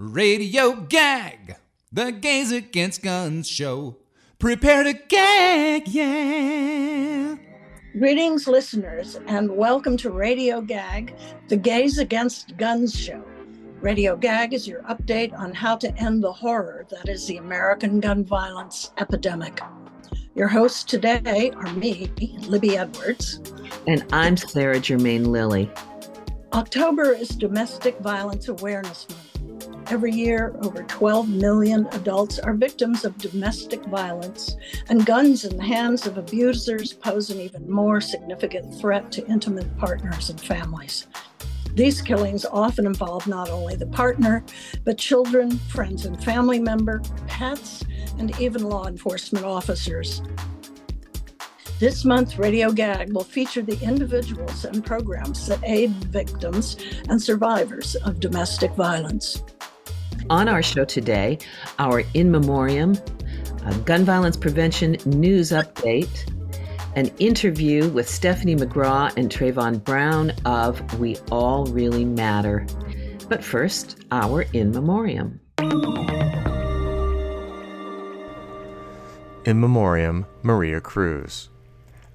Radio Gag, the Gays Against Guns show. Prepare to gag, yeah. Greetings, listeners, and welcome to Radio Gag, the Gays Against Guns show. Radio Gag is your update on how to end the horror that is the American gun violence epidemic. Your hosts today are me, Libby Edwards. And I'm Sarah Germain Lilly. October is Domestic Violence Awareness Month. Every year, over 12 million adults are victims of domestic violence, and guns in the hands of abusers pose an even more significant threat to intimate partners and families. These killings often involve not only the partner, but children, friends and family member, pets, and even law enforcement officers. This month, Radio Gag will feature the individuals and programs that aid victims and survivors of domestic violence. On our show today, our in memoriam, gun violence prevention news update, an interview with Stephanie McGraw and Trayvon Brown of We All Really Matter. But first, our in memoriam. In Memoriam, Maria Cruz.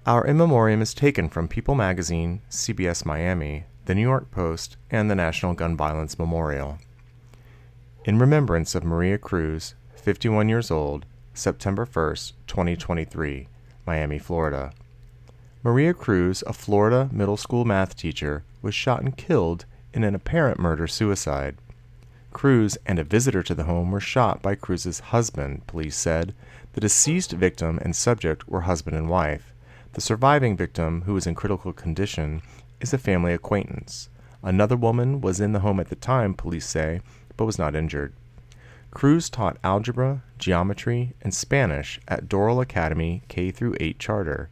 Our In Memoriam is taken from People Magazine, CBS Miami, the New York Post, and the National Gun Violence Memorial. In remembrance of Maria Cruz, 51 years old, September 1, 2023, Miami, Florida. Maria Cruz, a Florida middle school math teacher, was shot and killed in an apparent murder suicide. Cruz and a visitor to the home were shot by Cruz's husband, police said. The deceased victim and subject were husband and wife. The surviving victim, who is in critical condition, is a family acquaintance. Another woman was in the home at the time, police say, but was not injured. Cruz taught algebra, geometry, and Spanish at Doral Academy K through 8 charter.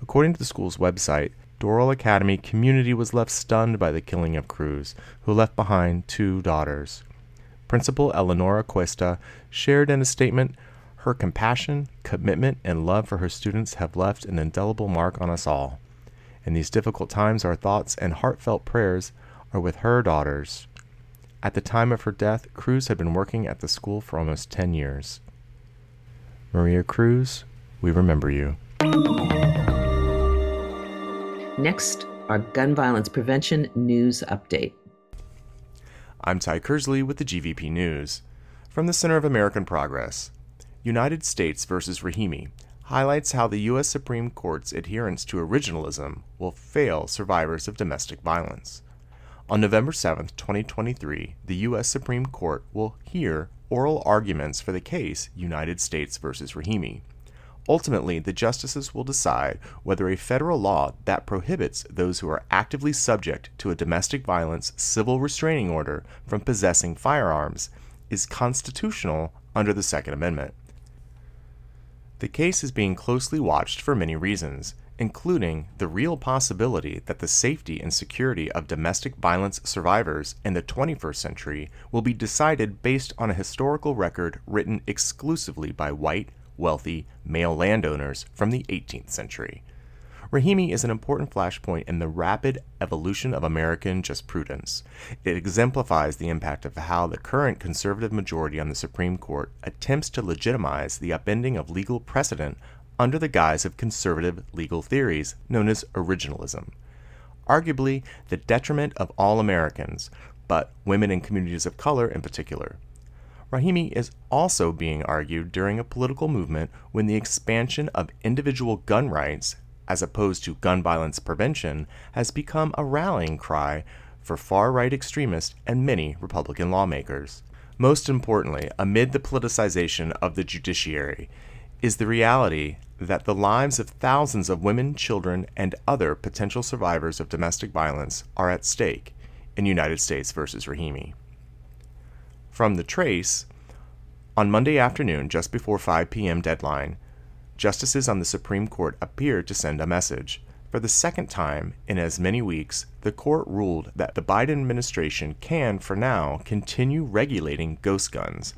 According to the school's website, Doral Academy community was left stunned by the killing of Cruz, who left behind two daughters. Principal Eleonora Cuesta shared in a statement her compassion, commitment, and love for her students have left an indelible mark on us all. In these difficult times, our thoughts and heartfelt prayers are with her daughters, at the time of her death, Cruz had been working at the school for almost 10 years. Maria Cruz, we remember you. Next, our gun violence prevention news update. I'm Ty Kersley with the GVP News. From the Center of American Progress, United States versus Rahimi highlights how the U.S. Supreme Court's adherence to originalism will fail survivors of domestic violence. On November 7, 2023, the U.S. Supreme Court will hear oral arguments for the case United States v. Rahimi. Ultimately, the justices will decide whether a federal law that prohibits those who are actively subject to a domestic violence civil restraining order from possessing firearms is constitutional under the Second Amendment. The case is being closely watched for many reasons, including the real possibility that the safety and security of domestic violence survivors in the 21st century will be decided based on a historical record written exclusively by white, wealthy, male landowners from the 18th century. Rahimi is an important flashpoint in the rapid evolution of American jurisprudence. It exemplifies the impact of how the current conservative majority on the Supreme Court attempts to legitimize the upending of legal precedent under the guise of conservative legal theories known as originalism. Arguably, the detriment of all Americans, but women and communities of color in particular. Rahimi is also being argued during a political movement when the expansion of individual gun rights, as opposed to gun violence prevention, has become a rallying cry for far right extremists and many Republican lawmakers. Most importantly, amid the politicization of the judiciary, is the reality that the lives of thousands of women, children, and other potential survivors of domestic violence are at stake in United States versus Rahimi. From the Trace, on Monday afternoon, just before 5 p.m. deadline, justices on the Supreme Court appeared to send a message. For the second time in as many weeks, the court ruled that the Biden administration can, for now, continue regulating ghost guns,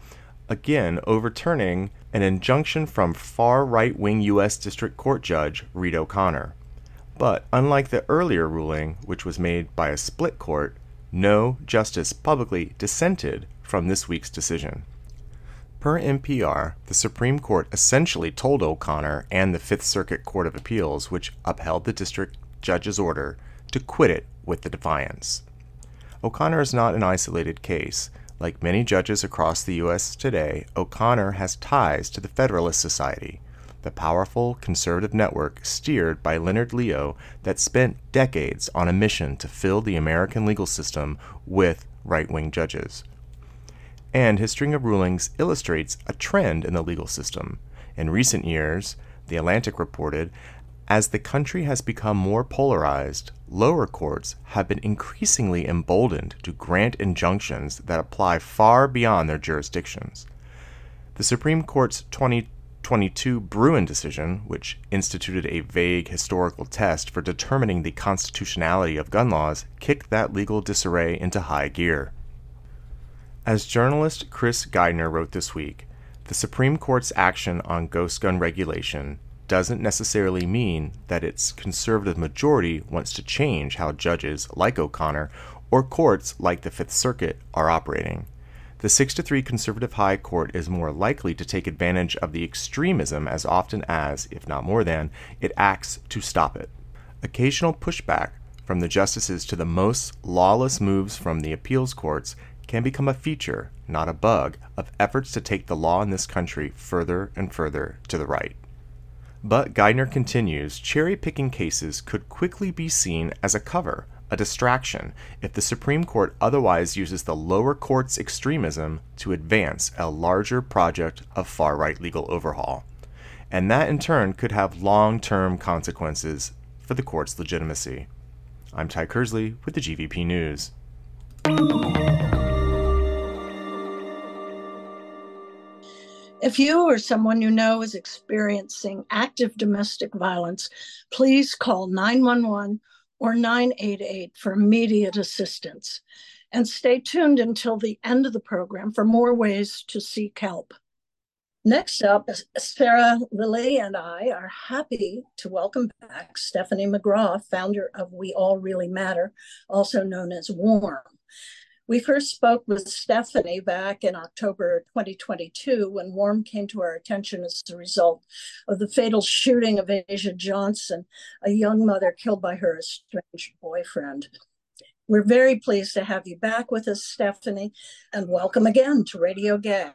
again overturning an injunction from far right wing U.S. District Court Judge Reed O'Connor. But unlike the earlier ruling, which was made by a split court, no justice publicly dissented from this week's decision. Per NPR, the Supreme Court essentially told O'Connor and the Fifth Circuit Court of Appeals, which upheld the district judge's order, to quit it with the defiance. O'Connor is not an isolated case. Like many judges across the U.S. today, O'Connor has ties to the Federalist Society, the powerful conservative network steered by Leonard Leo that spent decades on a mission to fill the American legal system with right wing judges. And his string of rulings illustrates a trend in the legal system. In recent years, The Atlantic reported, as the country has become more polarized, lower courts have been increasingly emboldened to grant injunctions that apply far beyond their jurisdictions. The Supreme Court's 2022 Bruen decision, which instituted a vague historical test for determining the constitutionality of gun laws, kicked that legal disarray into high gear. As journalist Chris Geidner wrote this week, the Supreme Court's action on ghost gun regulation doesn't necessarily mean that its conservative majority wants to change how judges like O'Connor or courts like the Fifth Circuit are operating. The 6 to 3 conservative high court is more likely to take advantage of the extremism as often as, if not more than, it acts to stop it. Occasional pushback from the justices to the most lawless moves from the appeals courts can become a feature, not a bug, of efforts to take the law in this country further and further to the right. But Geidner continues cherry picking cases could quickly be seen as a cover, a distraction, if the Supreme Court otherwise uses the lower court's extremism to advance a larger project of far right legal overhaul. And that in turn could have long term consequences for the court's legitimacy. I'm Ty Kersley with the GVP News. If you or someone you know is experiencing active domestic violence, please call 911 or 988 for immediate assistance. And stay tuned until the end of the program for more ways to seek help. Next up, Sarah Lilly and I are happy to welcome back Stephanie McGraw, founder of We All Really Matter, also known as WARM. We first spoke with Stephanie back in October 2022 when WARM came to our attention as a result of the fatal shooting of Asia Johnson, a young mother killed by her estranged boyfriend. We're very pleased to have you back with us, Stephanie, and welcome again to Radio Gag.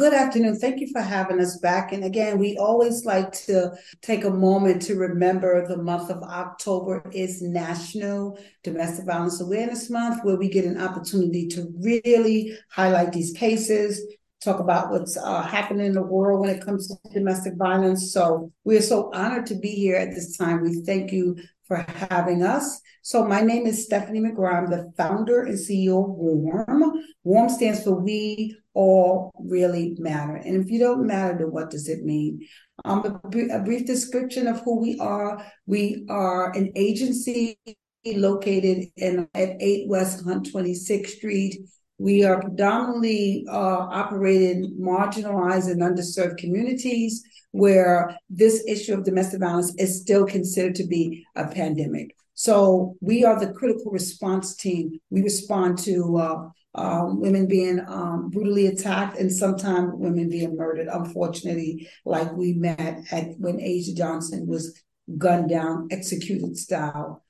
Good afternoon. Thank you for having us back. And again, we always like to take a moment to remember the month of October is National Domestic Violence Awareness Month, where we get an opportunity to really highlight these cases, talk about what's uh, happening in the world when it comes to domestic violence. So we're so honored to be here at this time. We thank you for having us. So my name is Stephanie McGraw. I'm the founder and CEO of WARM. WARM stands for We All Really Matter. And if you don't matter, then what does it mean? Um, a, a brief description of who we are. We are an agency located in at 8 West 126th Street. We are predominantly uh, operating marginalized and underserved communities where this issue of domestic violence is still considered to be a pandemic. So we are the critical response team. We respond to uh, uh, women being um, brutally attacked and sometimes women being murdered. Unfortunately, like we met at when Asia Johnson was gunned down, executed style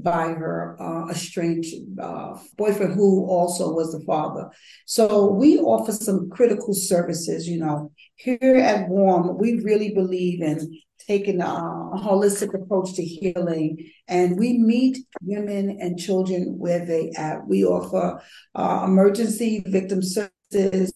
by her uh, estranged uh, boyfriend, who also was the father. So we offer some critical services. You know, here at Warm, we really believe in taking a, a holistic approach to healing, and we meet women and children where they at. We offer uh, emergency victim services,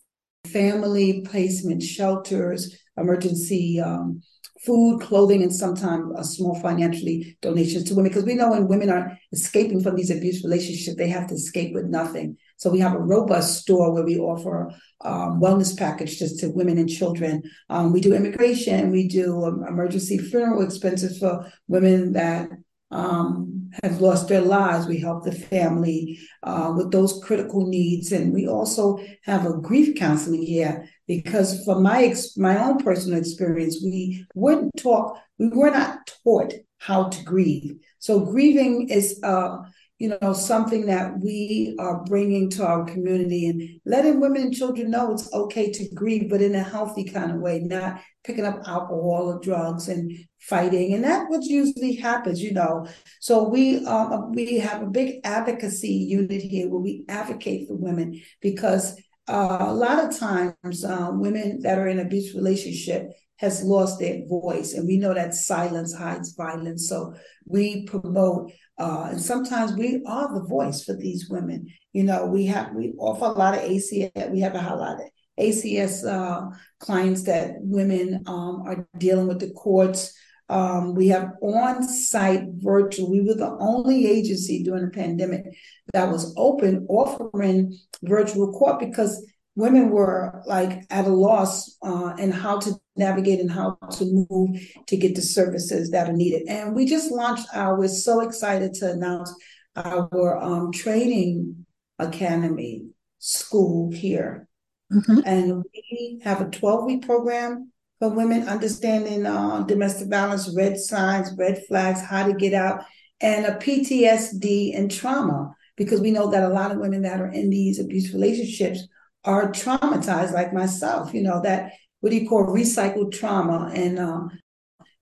family placement shelters, emergency. Um, food, clothing, and sometimes a small financially donations to women. Because we know when women are escaping from these abuse relationships, they have to escape with nothing. So we have a robust store where we offer um, wellness packages to women and children. Um, we do immigration. We do um, emergency funeral expenses for women that um, have lost their lives. We help the family uh, with those critical needs, and we also have a grief counseling here because, from my ex- my own personal experience, we wouldn't talk. We were not taught how to grieve. So grieving is, uh, you know, something that we are bringing to our community and letting women and children know it's okay to grieve, but in a healthy kind of way, not picking up alcohol or drugs and fighting. And that what usually happens, you know. So we um, we have a big advocacy unit here where we advocate for women because uh, a lot of times uh, women that are in abuse relationship has lost their voice. And we know that silence hides violence. So we promote uh, and sometimes we are the voice for these women. You know we have we offer a lot of ACS we have a lot of ACS uh, clients that women um, are dealing with the courts. Um, we have on-site virtual. We were the only agency during the pandemic that was open offering virtual court because women were like at a loss uh, in how to navigate and how to move to get the services that are needed. And we just launched our, we're so excited to announce our um, training academy school here. Mm-hmm. And we have a 12 week program for women understanding uh, domestic violence, red signs, red flags, how to get out, and a PTSD and trauma, because we know that a lot of women that are in these abuse relationships are traumatized, like myself, you know, that what do you call recycled trauma and uh,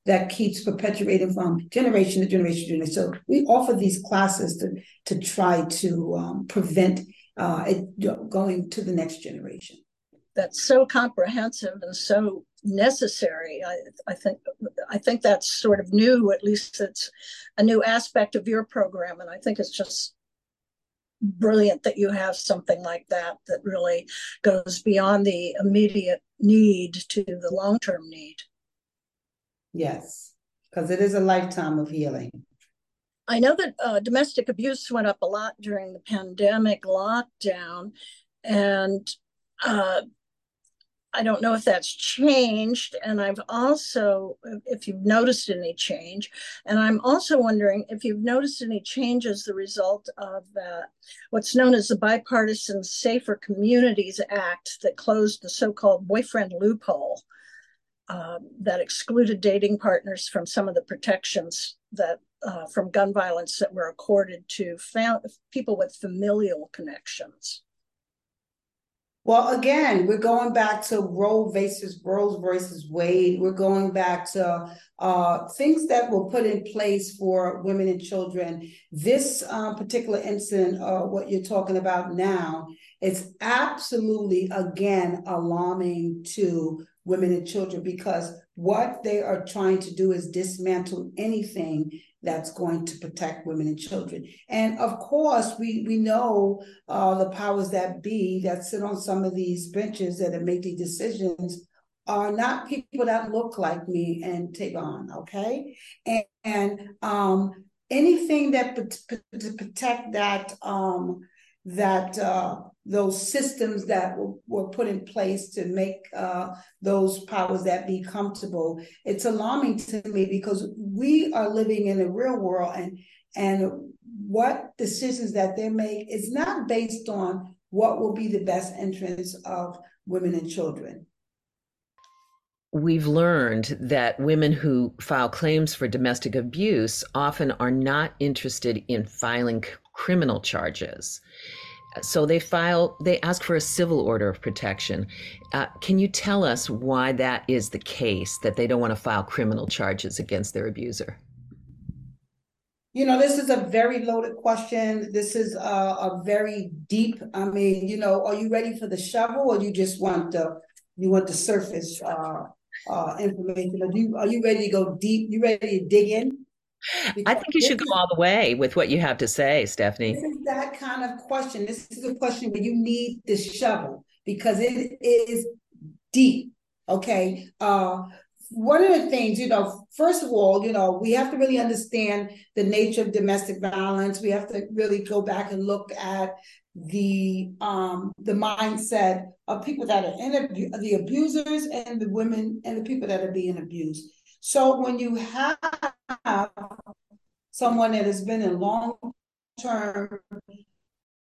that keeps perpetuating from generation to generation to generation. So we offer these classes to to try to um, prevent uh, it going to the next generation. That's so comprehensive and so necessary. I, I think I think that's sort of new. At least it's a new aspect of your program, and I think it's just brilliant that you have something like that that really goes beyond the immediate need to the long term need. Yes, because it is a lifetime of healing. I know that uh, domestic abuse went up a lot during the pandemic lockdown, and uh, I don't know if that's changed. And I've also, if you've noticed any change, and I'm also wondering if you've noticed any change as the result of uh, what's known as the Bipartisan Safer Communities Act that closed the so called boyfriend loophole um, that excluded dating partners from some of the protections that. Uh, from gun violence that were accorded to fam- people with familial connections. Well, again, we're going back to Roe versus Roe versus Wade. We're going back to uh, things that were put in place for women and children. This uh, particular incident, uh, what you're talking about now, is absolutely again alarming to women and children because what they are trying to do is dismantle anything that's going to protect women and children. And of course, we we know uh, the powers that be that sit on some of these benches that make these decisions are not people that look like me and Tavon, okay? And, and um, anything that to protect that um, that uh, those systems that were, were, put in place to make uh, those powers that be comfortable. It's alarming to me because we are living in a real world, and and what decisions that they make is not based on what will be the best interests of women and children. We've learned that women who file claims for domestic abuse often are not interested in filing criminal charges so they file they ask for a civil order of protection. Uh, can you tell us why that is the case that they don't want to file criminal charges against their abuser? You know this is a very loaded question. This is a, a very deep i mean you know are you ready for the shovel or you just want the you want the surface uh, uh, information? Are you, are you ready to go deep? You ready to dig in I think you should go all the way with what you have to say, Stephanie. This is that kind of question. This is a question where you need the shovel because it is deep. Okay. Uh, one of the things, you know, first of all, you know, we have to really understand the nature of domestic violence. We have to really go back and look at the um the mindset of people that are in the abusers and the women and the people that are being abused so when you have someone that has been in long term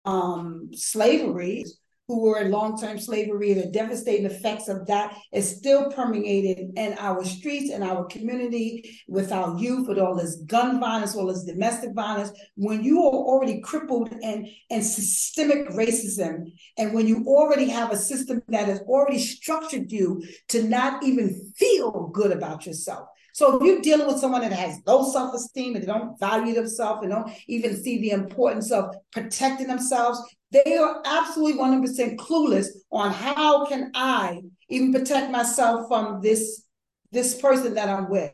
um, slavery, who were in long-term slavery, the devastating effects of that is still permeated in our streets, and our community, with our youth, with all this gun violence, all this domestic violence. When you are already crippled and, and systemic racism, and when you already have a system that has already structured you to not even feel good about yourself. So if you're dealing with someone that has low self-esteem and they don't value themselves and don't even see the importance of protecting themselves, they are absolutely 100% clueless on how can I even protect myself from this, this person that I'm with.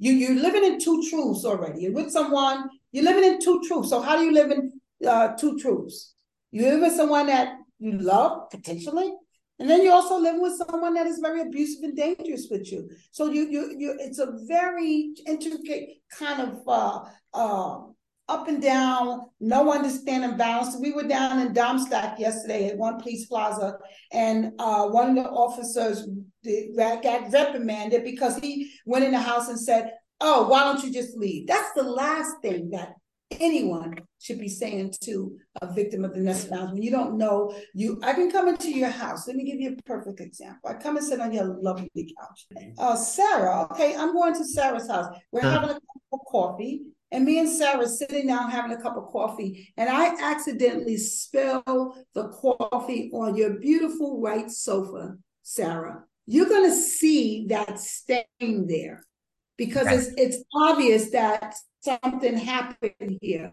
You, you're living in two truths already. You're with someone, you're living in two truths. So how do you live in uh, two truths? You live with someone that you love, potentially, and then you're also living with someone that is very abusive and dangerous with you. So you you you it's a very intricate kind of uh, uh, up and down, no understanding balance. We were down in Darmstadt yesterday at one police plaza, and uh, one of the officers got reprimanded because he went in the house and said, "Oh, why don't you just leave?" That's the last thing that anyone should be saying to a victim of domestic violence. When you don't know you i can come into your house. Let me give you a perfect example. I come and sit on your lovely couch. Uh, sarah okay i'm going to sarah's house. We're uh-huh. having a cup of coffee and me and Sarah sitting down having a cup of coffee, and I accidentally spill the coffee on your beautiful white sofa, Sarah. You're going to see that stain there because it's, it's obvious that something happened here.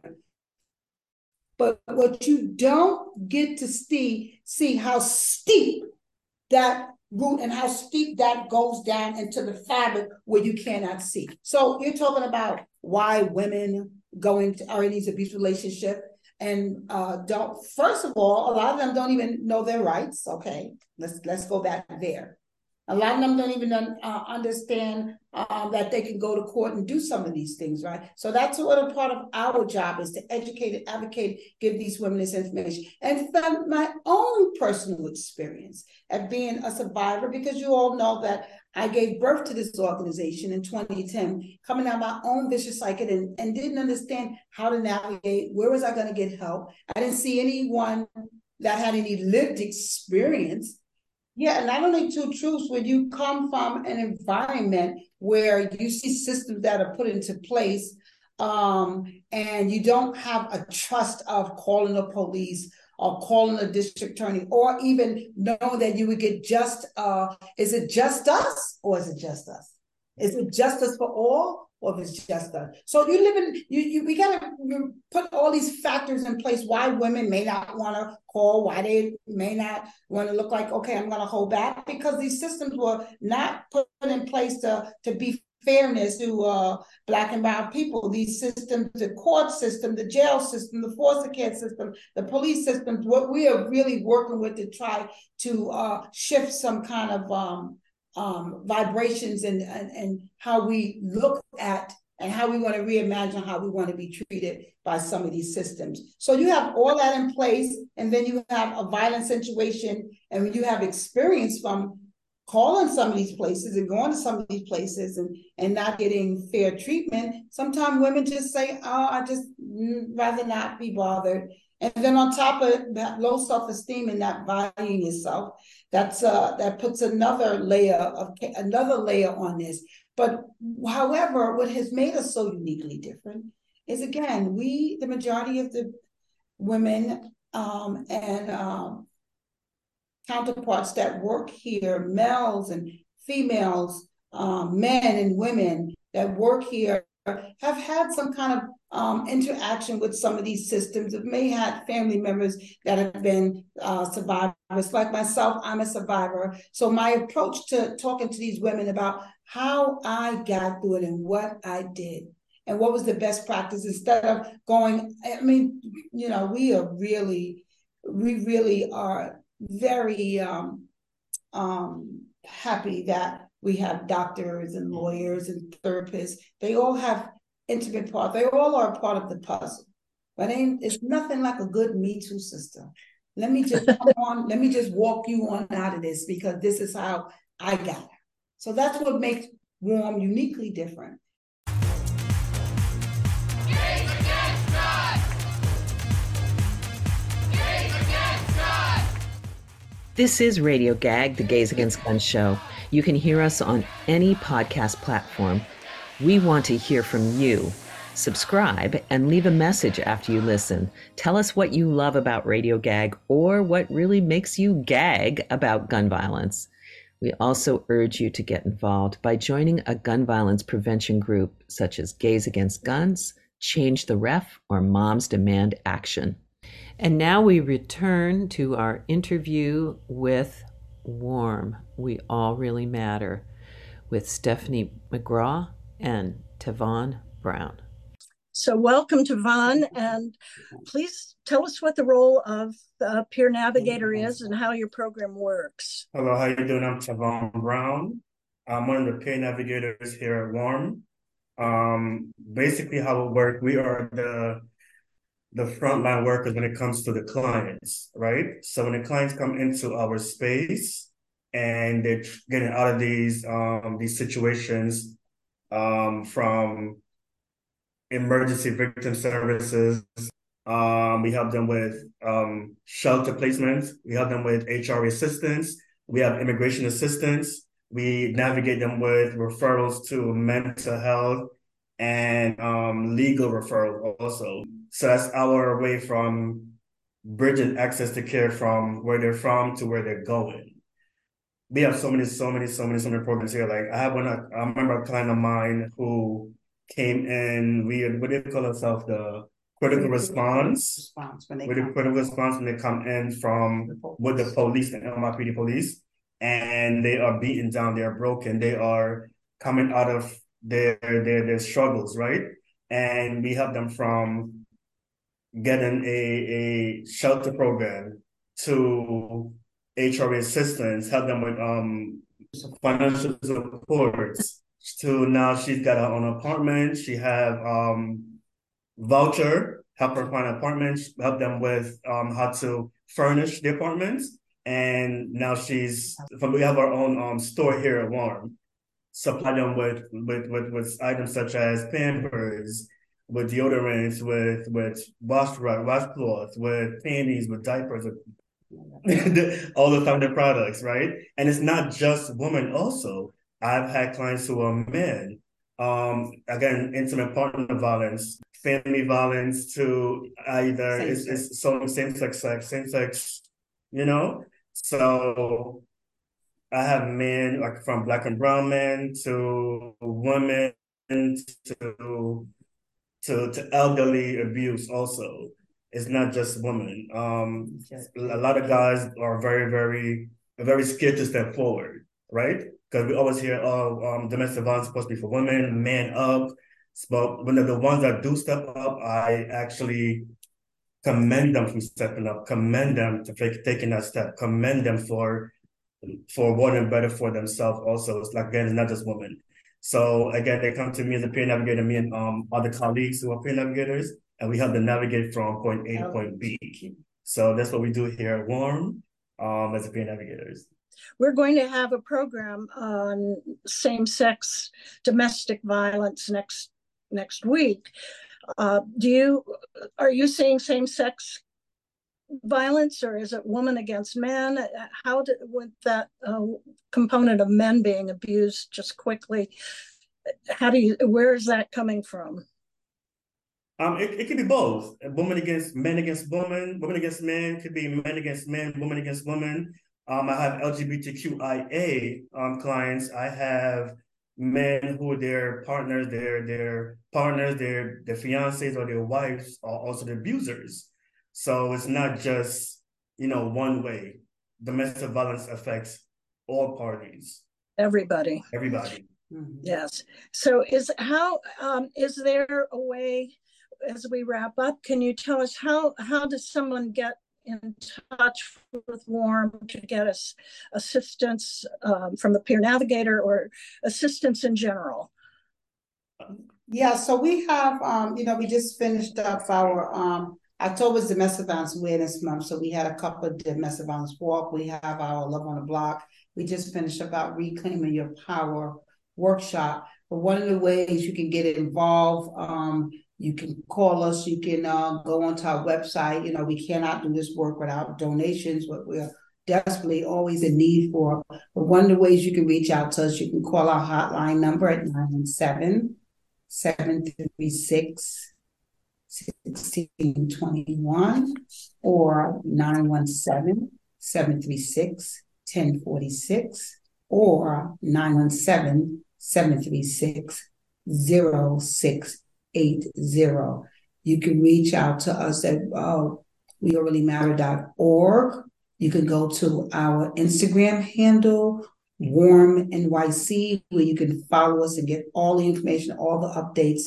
But what you don't get to see, see how steep that root and how steep that goes down into the fabric where you cannot see. So you're talking about why women going to, are in these abuse relationship and uh, don't. First of all, a lot of them don't even know their rights. Okay, let's let's go back there. A lot of them don't even uh, understand um, that they can go to court and do some of these things, right? So that's what a part of our job is to educate and advocate, give these women this information. And from my own personal experience at being a survivor, because you all know that I gave birth to this organization in 2010, coming out of my own vicious cycle and, and didn't understand how to navigate. Where was I going to get help? I didn't see anyone that had any lived experience yeah, and not only two truths, when you come from an environment where you see systems that are put into place um, and you don't have a trust of calling the police or calling the district attorney or even know that you would get just, uh, is it just us or is it just us? Is it justice for all or if it's just us. So you live in you, you we gotta you put all these factors in place why women may not want to call, why they may not want to look like okay, I'm gonna hold back because these systems were not put in place to to be fairness to uh, black and brown people. These systems, the court system, the jail system, the foster care system, the police systems, what we are really working with to try to uh, shift some kind of um, um, vibrations and, and, and how we look at and how we want to reimagine how we want to be treated by some of these systems. So you have all that in place, and then you have a violent situation, and you have experience from calling some of these places and going to some of these places and and not getting fair treatment. Sometimes women just say, "Oh, I just rather not be bothered." And then on top of that low self-esteem and not valuing yourself, that's uh that puts another layer of another layer on this. But however, what has made us so uniquely different is again, we, the majority of the women um, and um, counterparts that work here, males and females, um, men and women that work here have had some kind of um, interaction with some of these systems. It may have family members that have been uh, survivors. Like myself, I'm a survivor. So my approach to talking to these women about how I got through it and what I did and what was the best practice instead of going, I mean, you know, we are really, we really are very um, um, happy that we have doctors and lawyers and therapists. They all have intimate part. They all are a part of the puzzle. But ain't it's nothing like a good Me Too system. Let me just come on, let me just walk you on out of this because this is how I got it. So that's what makes Warm uniquely different. This is Radio Gag, the Gays Against Guns show. You can hear us on any podcast platform. We want to hear from you. Subscribe and leave a message after you listen. Tell us what you love about Radio Gag or what really makes you gag about gun violence. We also urge you to get involved by joining a gun violence prevention group such as Gays Against Guns, Change the Ref, or Moms Demand Action. And now we return to our interview with Warm. We All Really Matter with Stephanie McGraw and Tavon Brown. So, welcome Tavon, and please tell us what the role of the peer navigator is and how your program works. Hello, how you doing? I'm Tavon Brown. I'm one of the peer navigators here at WARM. Um, basically, how it works, we are the the frontline workers when it comes to the clients, right? So when the clients come into our space and they're getting out of these um, these situations um, from emergency victim services. Um, we help them with um, shelter placements. We help them with HR assistance. We have immigration assistance. We navigate them with referrals to mental health and um, legal referral also. So that's our way from bridging access to care from where they're from to where they're going. We have so many, so many, so many, so many programs here. Like I have one, I remember a client of mine who came in, we what do you call ourselves? The critical response. response when they with the critical response when they come in from the with the police, the NYPD police, and they are beaten down, they are broken, they are coming out of their their their struggles, right? And we help them from getting a, a shelter program to HR assistance, help them with um financial supports to now she's got her own apartment. She have um voucher, help her find apartments, help them with um how to furnish the apartments. And now she's we have our own um store here at Warm. Supply them with with with, with items such as Pampers, with deodorants, with with wash washcloths, with panties, with diapers, with all the feminine products, right? And it's not just women also. I've had clients who are men. Um, again, intimate partner violence, family violence to either same it's, it's so same sex sex, same sex, you know. So I have men like from black and brown men to women to to to elderly abuse also. It's not just women. Um, a lot of guys are very, very, very scared to step forward, right? because we always hear, oh, um, domestic violence is supposed to be for women, man up. But when they're the ones that do step up, I actually commend them for stepping up, commend them to take, taking that step, commend them for for wanting better for themselves also. It's like again, it's not just women. So again, they come to me as a peer navigator, me and um other colleagues who are peer navigators, and we help them navigate from point A to point B. So that's what we do here at Warm um as a peer navigators. We're going to have a program on same-sex domestic violence next next week. Uh, do you are you seeing same-sex violence, or is it woman against man? How did with that uh, component of men being abused just quickly? How do you? Where is that coming from? Um, it, it could be both. Woman against men against woman, woman against men could be men against men, woman against woman. Um, I have LGBTQIA um, clients. I have men who their partners, their their partners, their their fiancés or their wives are also the abusers. So it's not just you know one way. Domestic violence affects all parties. Everybody. Everybody. Mm-hmm. Yes. So is how um, is there a way as we wrap up? Can you tell us how how does someone get in touch with WARM to get us assistance um, from the peer navigator or assistance in general? Yeah, so we have, um, you know, we just finished up our um, October's Domestic Violence Awareness Month. So we had a couple of domestic violence walk. We have our Love on the Block. We just finished about Reclaiming Your Power workshop. But one of the ways you can get involved, um, you can call us. You can uh, go onto our website. You know, we cannot do this work without donations, but we're desperately always in need for. But one of the ways you can reach out to us, you can call our hotline number at 917 736 1621 or 917 736 1046 or 917 736 0680. You can reach out to us at uh, wearereallymatter.org. You can go to our Instagram handle, Warm NYC, where you can follow us and get all the information, all the updates,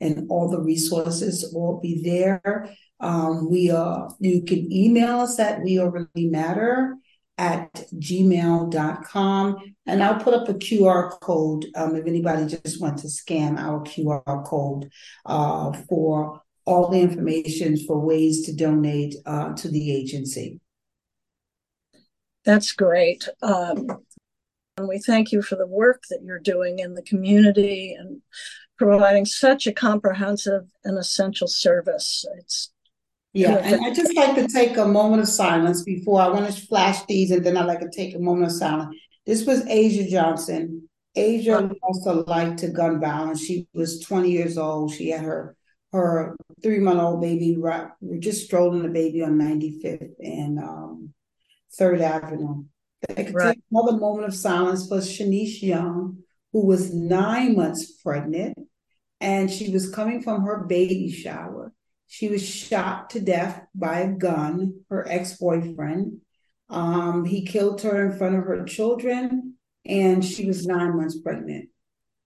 and all the resources will be there. Um, we uh, you can email us at we are really matter at gmail.com and i'll put up a qr code um, if anybody just wants to scan our qr code uh, for all the information for ways to donate uh, to the agency. That's great. Um, and we thank you for the work that you're doing in the community and providing such a comprehensive and essential service. It's yeah, and I just like to take a moment of silence before I want to flash these, and then I like to take a moment of silence. This was Asia Johnson. Asia lost her life to gun violence. She was 20 years old. She had her her three month old baby. Right, we're just strolling the baby on 95th and um, Third Avenue. They could right. take another moment of silence for Shanice Young, who was nine months pregnant, and she was coming from her baby shower she was shot to death by a gun, her ex boyfriend. Um, he killed her in front of her children, and she was nine months pregnant.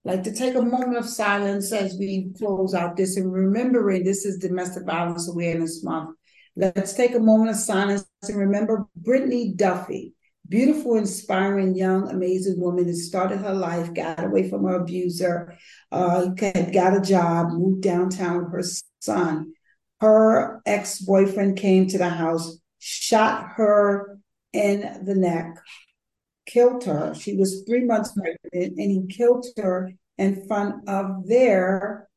Like to take a moment of silence as we close out this and remembering this is Domestic Violence Awareness Month. Let's take a moment of silence and remember Brittany Duffy, beautiful, inspiring, young, amazing woman who started her life, got away from her abuser, uh, got a job, moved downtown with her son, her ex boyfriend came to the house, shot her in the neck, killed her. She was three months pregnant, and he killed her in front of their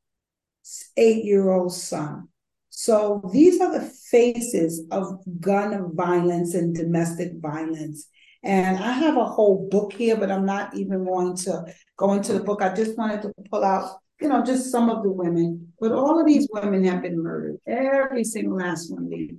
eight year old son. So these are the faces of gun violence and domestic violence. And I have a whole book here, but I'm not even going to go into the book. I just wanted to pull out you know, just some of the women, but all of these women have been murdered. Every single last one of these.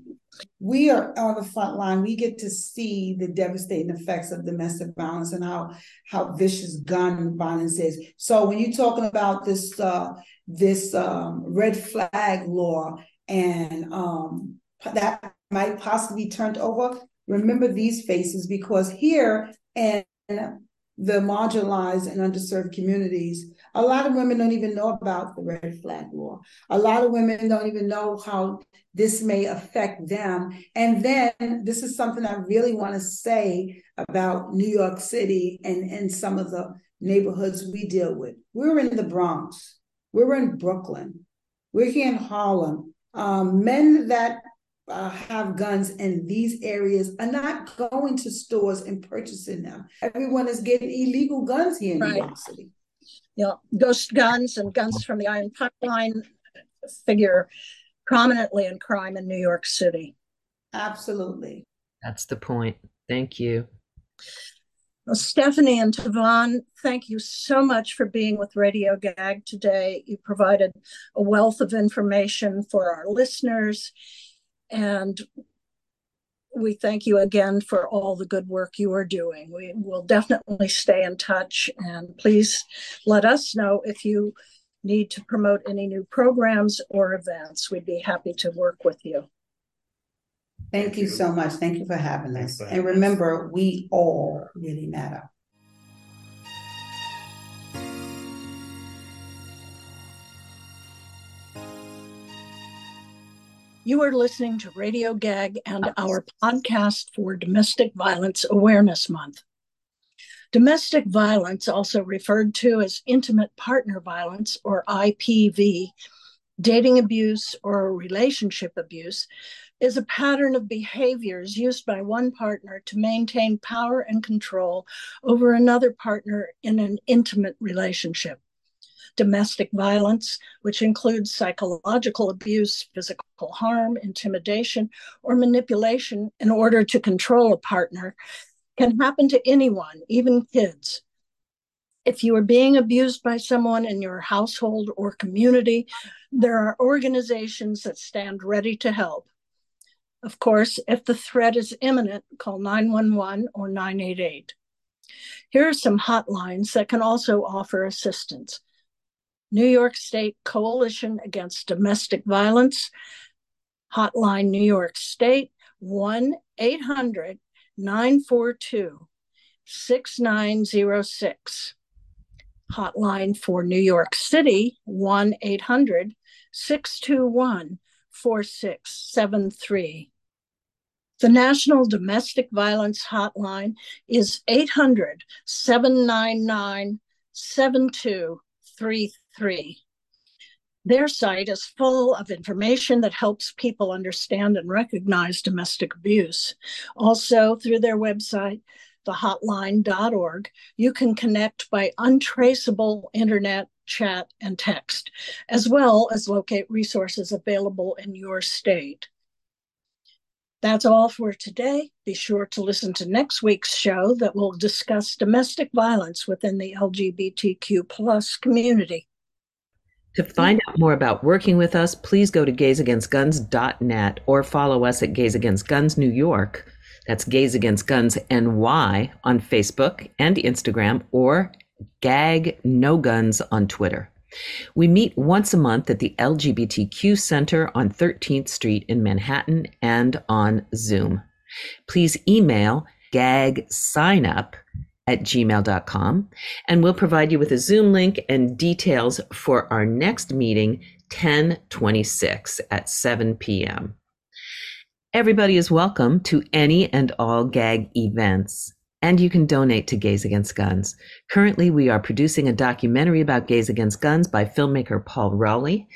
We are on the front line. We get to see the devastating effects of domestic violence and how how vicious gun violence is. So when you're talking about this uh, this um, red flag law and um, that might possibly be turned over, remember these faces because here and the marginalized and underserved communities, a lot of women don't even know about the red flag law. A lot of women don't even know how this may affect them. And then this is something I really want to say about New York City and, and some of the neighborhoods we deal with. We're in the Bronx, we're in Brooklyn, we're here in Harlem. Um, men that uh, have guns in these areas are not going to stores and purchasing them. Everyone is getting illegal guns here in right. New York City. You know, ghost guns and guns from the Iron Pipeline figure prominently in crime in New York City. Absolutely. That's the point. Thank you. Well, Stephanie and Tavon, thank you so much for being with Radio Gag today. You provided a wealth of information for our listeners and we thank you again for all the good work you are doing. We will definitely stay in touch and please let us know if you need to promote any new programs or events. We'd be happy to work with you. Thank, Thank you. you so much. Thank you for having us. And remember, we all really matter. You are listening to Radio Gag and uh, our podcast for Domestic Violence Awareness Month. Domestic violence, also referred to as intimate partner violence or IPV, dating abuse or relationship abuse, is a pattern of behaviors used by one partner to maintain power and control over another partner in an intimate relationship. Domestic violence, which includes psychological abuse, physical harm, intimidation, or manipulation in order to control a partner, can happen to anyone, even kids. If you are being abused by someone in your household or community, there are organizations that stand ready to help. Of course, if the threat is imminent, call 911 or 988. Here are some hotlines that can also offer assistance. New York State Coalition Against Domestic Violence, Hotline New York State, 1 800 942 6906. Hotline for New York City, 1 800 621 4673. The National Domestic Violence Hotline is 800 799 7233. Their site is full of information that helps people understand and recognize domestic abuse. Also, through their website, thehotline.org, you can connect by untraceable internet, chat, and text, as well as locate resources available in your state. That's all for today. Be sure to listen to next week's show that will discuss domestic violence within the LGBTQ plus community. To find out more about working with us, please go to gaysagainstguns.net or follow us at Gays Against Guns New York. That's Gays Against Guns NY on Facebook and Instagram or Gag No Guns on Twitter. We meet once a month at the LGBTQ Center on 13th Street in Manhattan and on Zoom. Please email gagsignup at gmail.com and we'll provide you with a Zoom link and details for our next meeting, 1026 at 7 p.m. Everybody is welcome to any and all gag events. And you can donate to Gays Against Guns. Currently, we are producing a documentary about Gays Against Guns by filmmaker Paul Rowley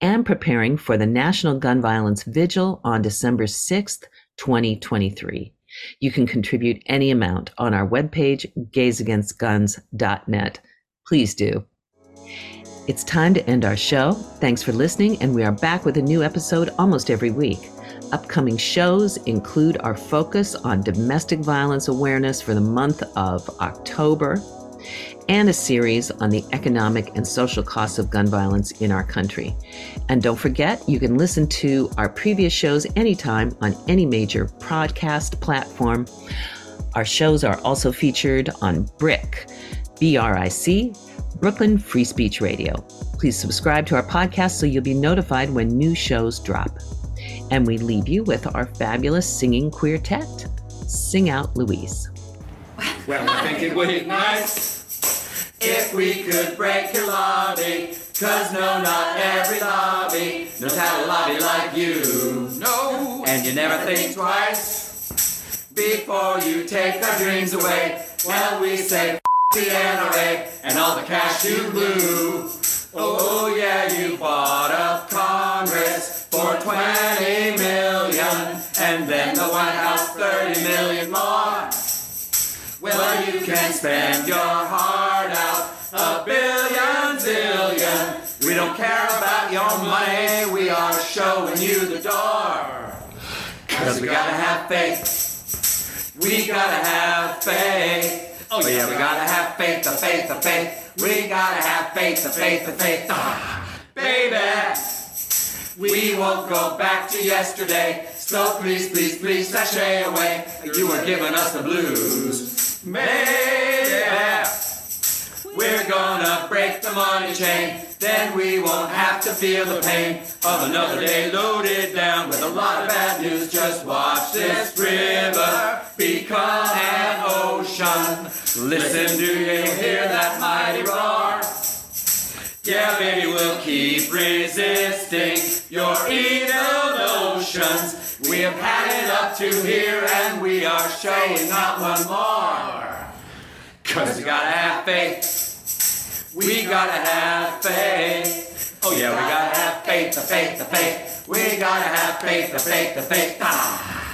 and preparing for the National Gun Violence Vigil on December 6th, 2023. You can contribute any amount on our webpage, gaysagainstguns.net. Please do. It's time to end our show. Thanks for listening, and we are back with a new episode almost every week. Upcoming shows include our focus on domestic violence awareness for the month of October and a series on the economic and social costs of gun violence in our country. And don't forget, you can listen to our previous shows anytime on any major podcast platform. Our shows are also featured on BRIC, B R I C, Brooklyn Free Speech Radio. Please subscribe to our podcast so you'll be notified when new shows drop. And we leave you with our fabulous singing quartet. Sing out, Louise. Well, I think it would be nice if we could break your lobby. Cause no, not every lobby knows how to lobby like you. No. And you never think twice before you take our dreams away. Well, we say F- the NRA and all the cash you blew. Oh, yeah, you bought up Congress for 20 million, and then the White House 30 million more. Well, you can spend your heart a billion zillion. We don't care about your money, we are showing you the door. Cause we gotta have faith. We gotta have faith. Oh yeah, we gotta have faith, the faith, the faith. We gotta have faith, the faith, the faith. Ah, baby. We won't go back to yesterday. So please, please, please sashay away. You were giving us the blues. Baby, we're gonna break the money chain. Then we won't have to feel the pain of another day loaded down with a lot of bad news. Just watch this river become an ocean. Listen, do you hear that mighty roar? Yeah, baby, we'll keep resisting your evil notions. We have had it up to here and we are showing up one more. Cause we gotta have faith. We gotta have faith. Oh yeah, we gotta have faith, the faith, the faith. We gotta have faith, the faith, the faith. Ah.